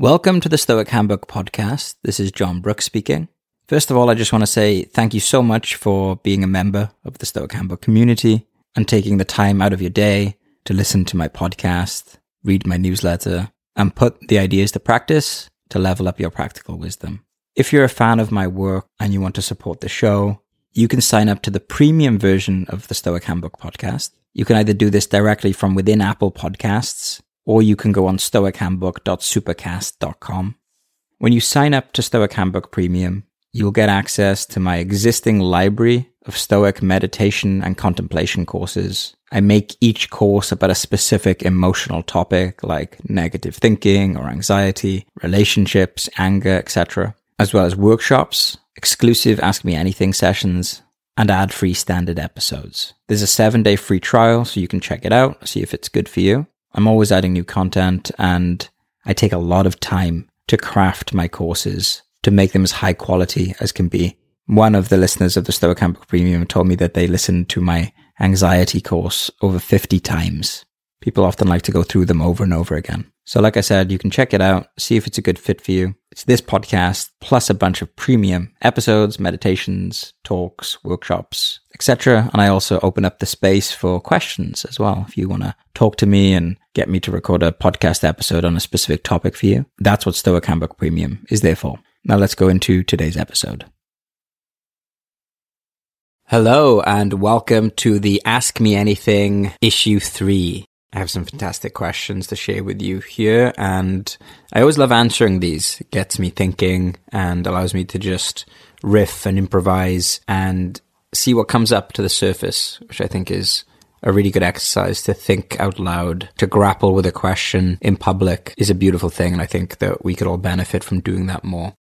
Welcome to the Stoic Handbook podcast. This is John Brooks speaking. First of all, I just want to say thank you so much for being a member of the Stoic Handbook community and taking the time out of your day to listen to my podcast, read my newsletter, and put the ideas to practice to level up your practical wisdom. If you're a fan of my work and you want to support the show, you can sign up to the premium version of the Stoic Handbook podcast. You can either do this directly from within Apple Podcasts or you can go on stoichandbook.supercast.com. When you sign up to Stoic Handbook Premium, you'll get access to my existing library of Stoic meditation and contemplation courses. I make each course about a specific emotional topic like negative thinking or anxiety, relationships, anger, etc., as well as workshops, exclusive Ask Me Anything sessions, and ad free standard episodes. There's a seven day free trial, so you can check it out, see if it's good for you. I'm always adding new content and I take a lot of time to craft my courses to make them as high quality as can be. One of the listeners of the Stoic Handbook Premium told me that they listened to my anxiety course over 50 times. People often like to go through them over and over again. So, like I said, you can check it out, see if it's a good fit for you. It's this podcast plus a bunch of premium episodes, meditations, talks, workshops, etc. And I also open up the space for questions as well. If you want to talk to me and get me to record a podcast episode on a specific topic for you, that's what Stoic Handbook Premium is there for. Now, let's go into today's episode. Hello, and welcome to the Ask Me Anything issue three. I have some fantastic questions to share with you here, and I always love answering these. It gets me thinking and allows me to just riff and improvise and see what comes up to the surface, which I think is a really good exercise to think out loud, to grapple with a question in public is a beautiful thing, and I think that we could all benefit from doing that more.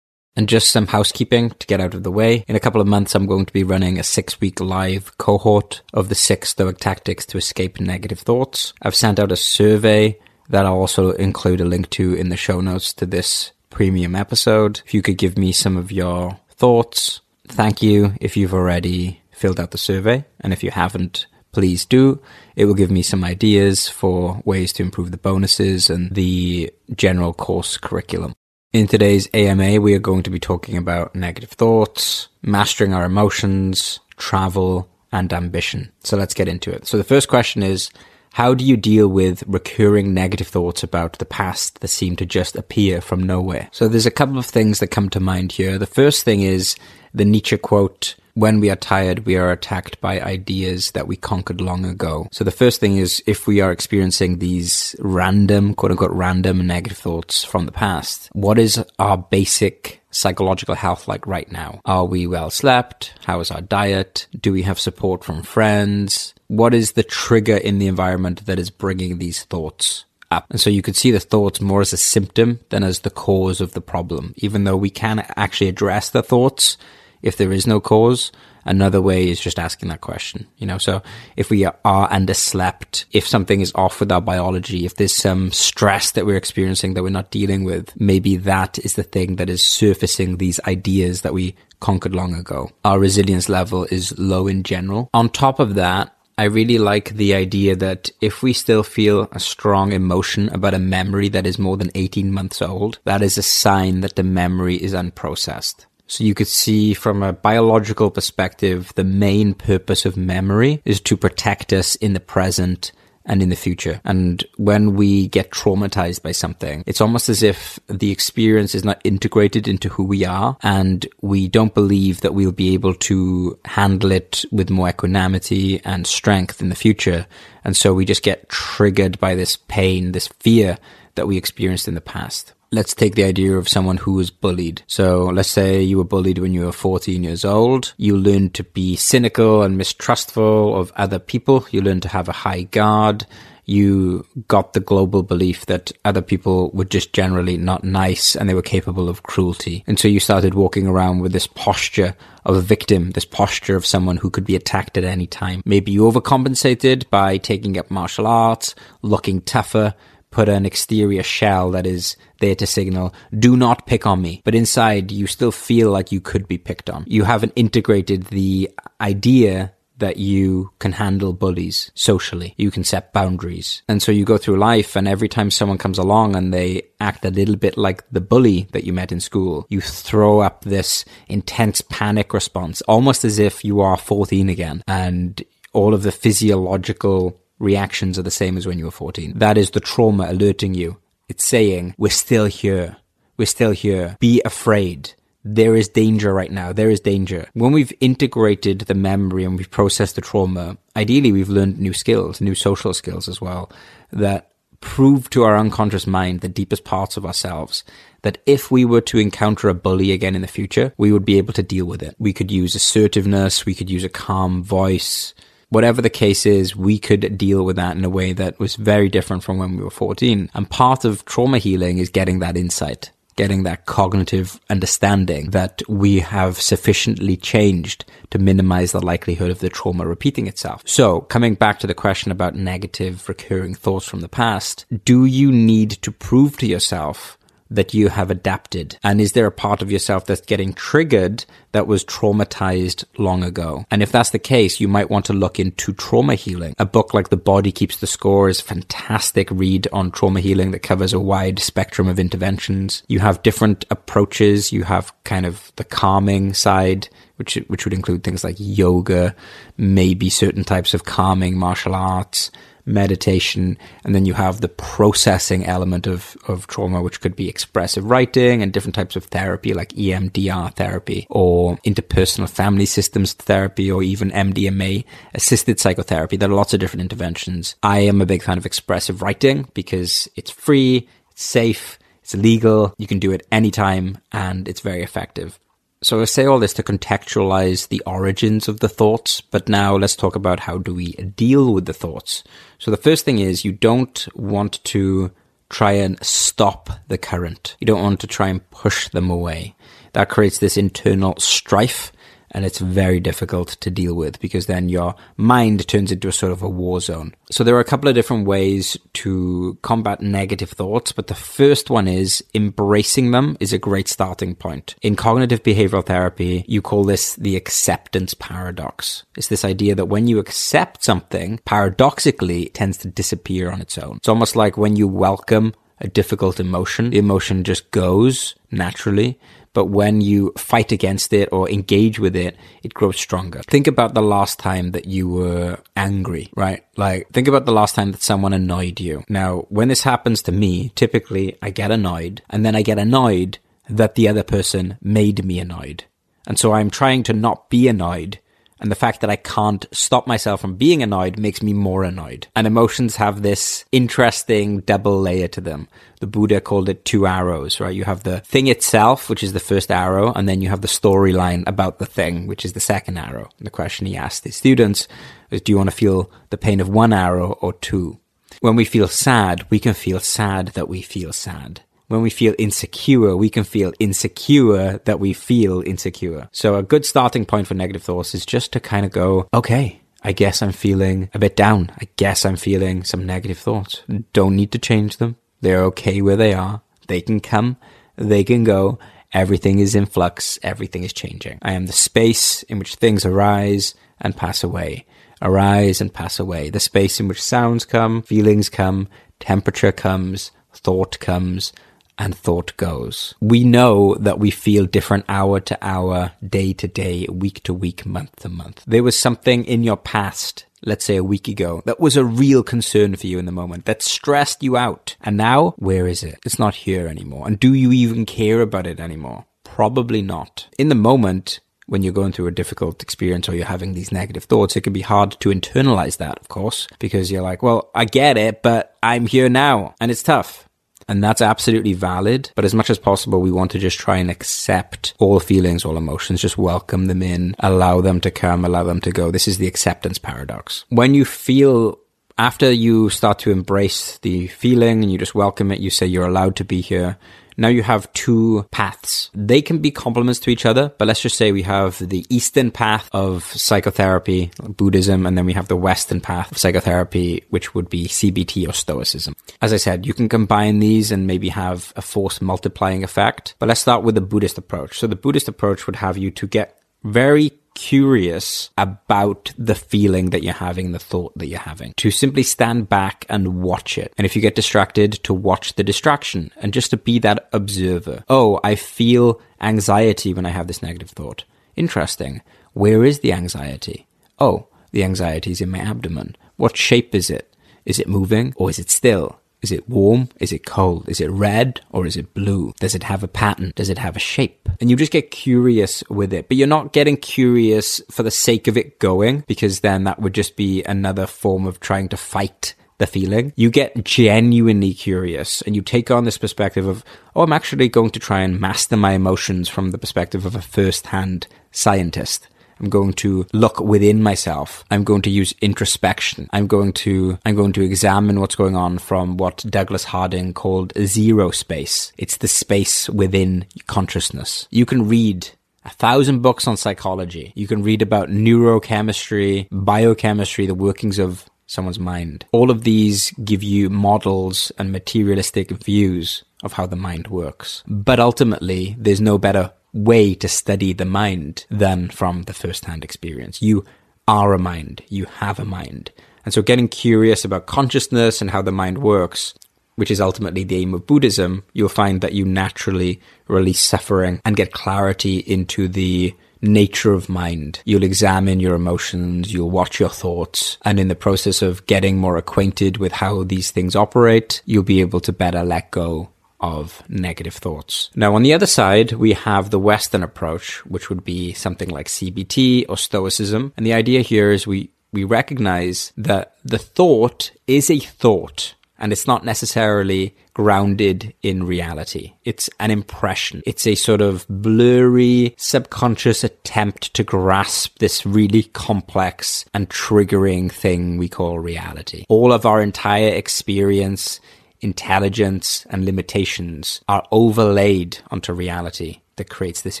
And just some housekeeping to get out of the way. In a couple of months, I'm going to be running a six week live cohort of the six Stoic tactics to escape negative thoughts. I've sent out a survey that I'll also include a link to in the show notes to this premium episode. If you could give me some of your thoughts, thank you if you've already filled out the survey. And if you haven't, please do. It will give me some ideas for ways to improve the bonuses and the general course curriculum. In today's AMA, we are going to be talking about negative thoughts, mastering our emotions, travel, and ambition. So let's get into it. So the first question is, how do you deal with recurring negative thoughts about the past that seem to just appear from nowhere? So there's a couple of things that come to mind here. The first thing is the Nietzsche quote, when we are tired, we are attacked by ideas that we conquered long ago. So the first thing is if we are experiencing these random, quote unquote, random negative thoughts from the past, what is our basic psychological health like right now? Are we well slept? How is our diet? Do we have support from friends? What is the trigger in the environment that is bringing these thoughts? Up. And so you could see the thoughts more as a symptom than as the cause of the problem. Even though we can actually address the thoughts, if there is no cause. Another way is just asking that question, you know. So if we are underslept, if something is off with our biology, if there's some stress that we're experiencing that we're not dealing with, maybe that is the thing that is surfacing these ideas that we conquered long ago. Our resilience level is low in general. On top of that, I really like the idea that if we still feel a strong emotion about a memory that is more than 18 months old, that is a sign that the memory is unprocessed. So you could see from a biological perspective, the main purpose of memory is to protect us in the present and in the future. And when we get traumatized by something, it's almost as if the experience is not integrated into who we are and we don't believe that we'll be able to handle it with more equanimity and strength in the future. And so we just get triggered by this pain, this fear that we experienced in the past let's take the idea of someone who was bullied. So let's say you were bullied when you were 14 years old. You learned to be cynical and mistrustful of other people. You learned to have a high guard. You got the global belief that other people were just generally not nice and they were capable of cruelty. And so you started walking around with this posture of a victim, this posture of someone who could be attacked at any time. Maybe you overcompensated by taking up martial arts, looking tougher, put an exterior shell that is there to signal, do not pick on me. But inside, you still feel like you could be picked on. You haven't integrated the idea that you can handle bullies socially. You can set boundaries. And so you go through life and every time someone comes along and they act a little bit like the bully that you met in school, you throw up this intense panic response, almost as if you are 14 again and all of the physiological reactions are the same as when you were 14. That is the trauma alerting you. It's saying, we're still here. We're still here. Be afraid there is danger right now. There is danger. When we've integrated the memory and we've processed the trauma, ideally we've learned new skills, new social skills as well, that prove to our unconscious mind the deepest parts of ourselves that if we were to encounter a bully again in the future, we would be able to deal with it. We could use assertiveness, we could use a calm voice. Whatever the case is, we could deal with that in a way that was very different from when we were 14. And part of trauma healing is getting that insight getting that cognitive understanding that we have sufficiently changed to minimize the likelihood of the trauma repeating itself. So coming back to the question about negative recurring thoughts from the past, do you need to prove to yourself that you have adapted? And is there a part of yourself that's getting triggered that was traumatized long ago? And if that's the case, you might want to look into trauma healing. A book like The Body Keeps the Score is a fantastic read on trauma healing that covers a wide spectrum of interventions. You have different approaches. You have kind of the calming side which which would include things like yoga, maybe certain types of calming martial arts, meditation, and then you have the processing element of, of trauma, which could be expressive writing and different types of therapy like EMDR therapy or interpersonal family systems therapy or even MDMA assisted psychotherapy. There are lots of different interventions. I am a big fan of expressive writing because it's free, it's safe, it's legal, you can do it anytime, and it's very effective. So I say all this to contextualize the origins of the thoughts, but now let's talk about how do we deal with the thoughts. So the first thing is you don't want to try and stop the current. You don't want to try and push them away. That creates this internal strife and it's very difficult to deal with because then your mind turns into a sort of a war zone. So there are a couple of different ways to combat negative thoughts, but the first one is embracing them is a great starting point. In cognitive behavioral therapy, you call this the acceptance paradox. It's this idea that when you accept something, paradoxically, it tends to disappear on its own. It's almost like when you welcome a difficult emotion, the emotion just goes naturally. But when you fight against it or engage with it, it grows stronger. Think about the last time that you were angry, right? Like, think about the last time that someone annoyed you. Now, when this happens to me, typically I get annoyed and then I get annoyed that the other person made me annoyed. And so I'm trying to not be annoyed and the fact that I can't stop myself from being annoyed makes me more annoyed. And emotions have this interesting double layer to them. The Buddha called it two arrows, right? You have the thing itself, which is the first arrow, and then you have the storyline about the thing, which is the second arrow. And the question he asked his students is, do you want to feel the pain of one arrow or two? When we feel sad, we can feel sad that we feel sad when we feel insecure, we can feel insecure that we feel insecure. So a good starting point for negative thoughts is just to kind of go, okay, I guess I'm feeling a bit down. I guess I'm feeling some negative thoughts. Don't need to change them. They're okay where they are. They can come, they can go. Everything is in flux. Everything is changing. I am the space in which things arise and pass away. Arise and pass away. The space in which sounds come, feelings come, temperature comes, thought comes, and thought goes. We know that we feel different hour to hour, day to day, week to week, month to month. There was something in your past, let's say a week ago, that was a real concern for you in the moment, that stressed you out. And now, where is it? It's not here anymore. And do you even care about it anymore? Probably not. In the moment, when you're going through a difficult experience or you're having these negative thoughts, it can be hard to internalize that, of course, because you're like, well, I get it, but I'm here now. And it's tough. And that's absolutely valid. But as much as possible, we want to just try and accept all feelings, all emotions, just welcome them in, allow them to come, allow them to go. This is the acceptance paradox. When you feel after you start to embrace the feeling and you just welcome it, you say you're allowed to be here now you have two paths. They can be complements to each other, but let's just say we have the Eastern path of psychotherapy, Buddhism, and then we have the Western path of psychotherapy, which would be CBT or Stoicism. As I said, you can combine these and maybe have a force multiplying effect, but let's start with the Buddhist approach. So the Buddhist approach would have you to get very curious about the feeling that you're having, the thought that you're having. To simply stand back and watch it. And if you get distracted, to watch the distraction and just to be that observer. Oh, I feel anxiety when I have this negative thought. Interesting. Where is the anxiety? Oh, the anxiety is in my abdomen. What shape is it? Is it moving or is it still? Is it warm? Is it cold? Is it red or is it blue? Does it have a pattern? Does it have a shape? And you just get curious with it, but you're not getting curious for the sake of it going because then that would just be another form of trying to fight the feeling. You get genuinely curious and you take on this perspective of, oh, I'm actually going to try and master my emotions from the perspective of a first hand scientist. I'm going to look within myself. I'm going to use introspection. I'm going to, I'm going to examine what's going on from what Douglas Harding called zero space. It's the space within consciousness. You can read a thousand books on psychology. You can read about neurochemistry, biochemistry, the workings of someone's mind. All of these give you models and materialistic views of how the mind works. But ultimately, there's no better way to study the mind than from the first hand experience. You are a mind, you have a mind. And so getting curious about consciousness and how the mind works, which is ultimately the aim of Buddhism, you'll find that you naturally release suffering and get clarity into the nature of mind. You'll examine your emotions, you'll watch your thoughts, and in the process of getting more acquainted with how these things operate, you'll be able to better let go of negative thoughts. Now, on the other side, we have the Western approach, which would be something like CBT or Stoicism. And the idea here is we, we recognize that the thought is a thought and it's not necessarily grounded in reality. It's an impression. It's a sort of blurry, subconscious attempt to grasp this really complex and triggering thing we call reality. All of our entire experience intelligence and limitations are overlaid onto reality that creates this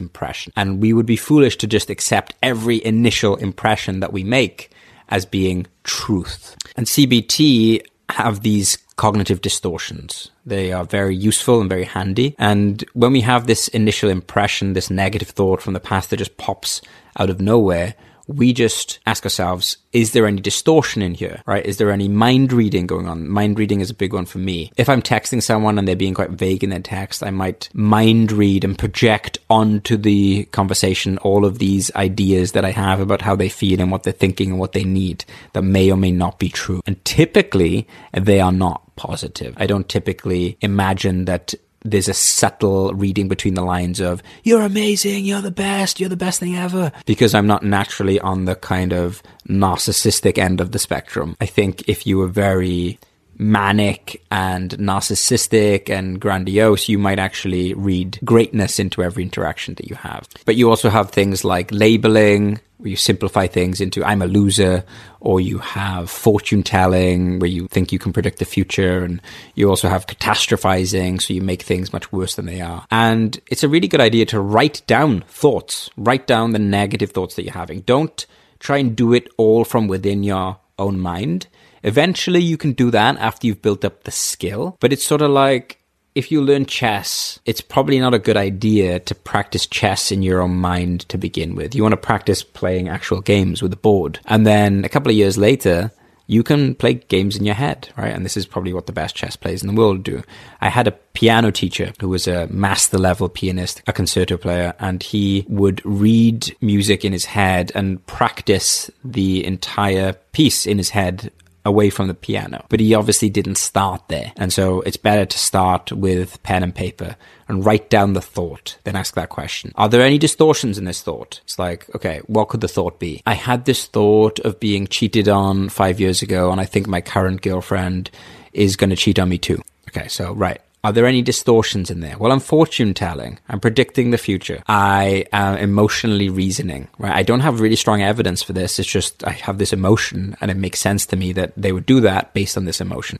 impression. And we would be foolish to just accept every initial impression that we make as being truth. And CBT have these cognitive distortions. They are very useful and very handy. And when we have this initial impression, this negative thought from the past that just pops out of nowhere, we just ask ourselves, is there any distortion in here, right? Is there any mind reading going on? Mind reading is a big one for me. If I'm texting someone and they're being quite vague in their text, I might mind read and project onto the conversation all of these ideas that I have about how they feel and what they're thinking and what they need that may or may not be true. And typically they are not positive. I don't typically imagine that there's a subtle reading between the lines of you're amazing you're the best you're the best thing ever because i'm not naturally on the kind of narcissistic end of the spectrum. I think if you were very manic and narcissistic and grandiose, you might actually read greatness into every interaction that you have. But you also have things like labeling, where you simplify things into I'm a loser, or you have fortune telling, where you think you can predict the future, and you also have catastrophizing, so you make things much worse than they are. And it's a really good idea to write down thoughts, write down the negative thoughts that you're having. Don't try and do it all from within your own mind Eventually, you can do that after you've built up the skill, but it's sort of like if you learn chess, it's probably not a good idea to practice chess in your own mind to begin with. You want to practice playing actual games with a board. And then a couple of years later, you can play games in your head, right? And this is probably what the best chess players in the world do. I had a piano teacher who was a master level pianist, a concerto player, and he would read music in his head and practice the entire piece in his head away from the piano. But he obviously didn't start there. And so it's better to start with pen and paper and write down the thought, then ask that question. Are there any distortions in this thought? It's like, okay, what could the thought be? I had this thought of being cheated on five years ago, and I think my current girlfriend is going to cheat on me too. Okay, so, right. Are there any distortions in there? Well, I'm fortune telling. I'm predicting the future. I am emotionally reasoning, right? I don't have really strong evidence for this. It's just I have this emotion and it makes sense to me that they would do that based on this emotion.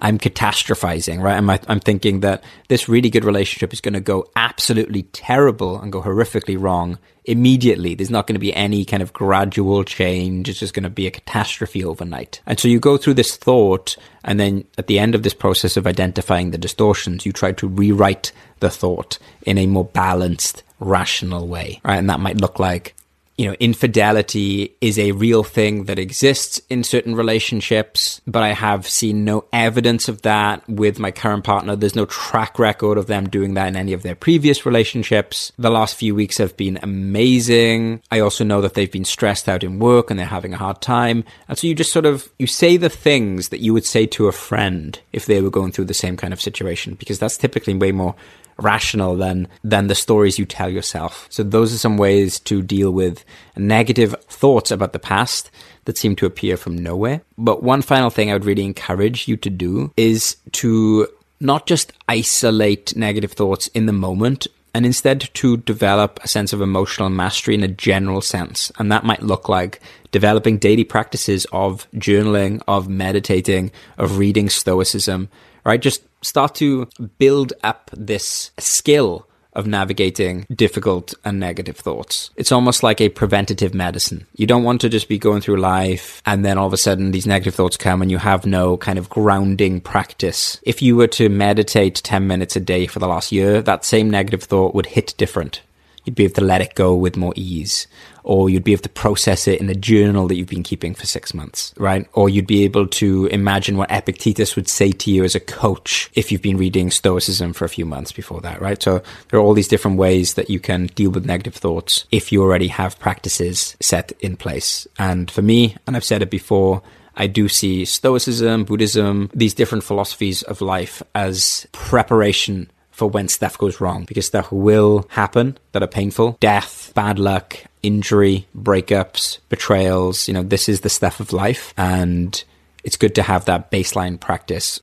I'm catastrophizing, right? I'm, I'm thinking that this really good relationship is going to go absolutely terrible and go horrifically wrong immediately. There's not going to be any kind of gradual change. It's just going to be a catastrophe overnight. And so you go through this thought, and then at the end of this process of identifying the distortions, you try to rewrite the thought in a more balanced, rational way, right? And that might look like you know, infidelity is a real thing that exists in certain relationships, but I have seen no evidence of that with my current partner. There's no track record of them doing that in any of their previous relationships. The last few weeks have been amazing. I also know that they've been stressed out in work and they're having a hard time. And so you just sort of, you say the things that you would say to a friend if they were going through the same kind of situation, because that's typically way more rational than than the stories you tell yourself. So those are some ways to deal with negative thoughts about the past that seem to appear from nowhere. But one final thing I would really encourage you to do is to not just isolate negative thoughts in the moment and instead to develop a sense of emotional mastery in a general sense. And that might look like developing daily practices of journaling, of meditating, of reading stoicism, right? Just start to build up this skill of navigating difficult and negative thoughts. It's almost like a preventative medicine. You don't want to just be going through life and then all of a sudden these negative thoughts come and you have no kind of grounding practice. If you were to meditate 10 minutes a day for the last year, that same negative thought would hit different. You'd be able to let it go with more ease or you'd be able to process it in a journal that you've been keeping for six months, right? Or you'd be able to imagine what Epictetus would say to you as a coach if you've been reading Stoicism for a few months before that, right? So there are all these different ways that you can deal with negative thoughts if you already have practices set in place. And for me, and I've said it before, I do see Stoicism, Buddhism, these different philosophies of life as preparation for when stuff goes wrong because stuff will happen that are painful. Death, bad luck, injury, breakups, betrayals. You know, this is the stuff of life. And it's good to have that baseline practice.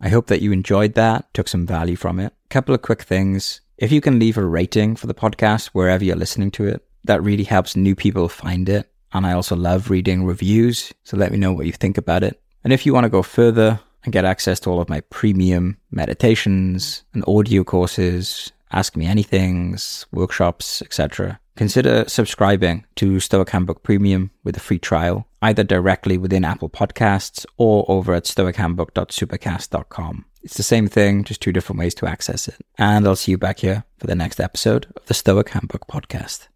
I hope that you enjoyed that, took some value from it. A Couple of quick things. If you can leave a rating for the podcast wherever you're listening to it, that really helps new people find it. And I also love reading reviews. So let me know what you think about it. And if you want to go further and get access to all of my premium meditations and audio courses, ask me anythings, workshops, etc., consider subscribing to Stoic Handbook Premium with a free trial, either directly within Apple Podcasts or over at stoichandbook.supercast.com. It's the same thing, just two different ways to access it. And I'll see you back here for the next episode of the Stoic Handbook Podcast.